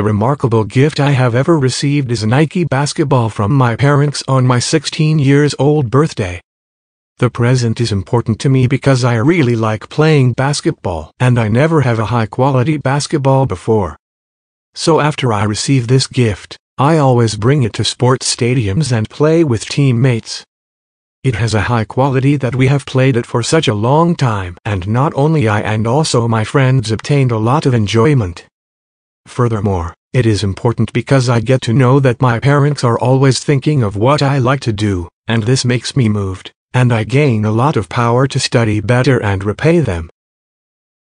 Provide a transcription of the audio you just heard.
A remarkable gift I have ever received is a Nike basketball from my parents on my 16 years old birthday. The present is important to me because I really like playing basketball and I never have a high quality basketball before. So after I receive this gift, I always bring it to sports stadiums and play with teammates. It has a high quality that we have played it for such a long time and not only I and also my friends obtained a lot of enjoyment. Furthermore, it is important because I get to know that my parents are always thinking of what I like to do, and this makes me moved, and I gain a lot of power to study better and repay them.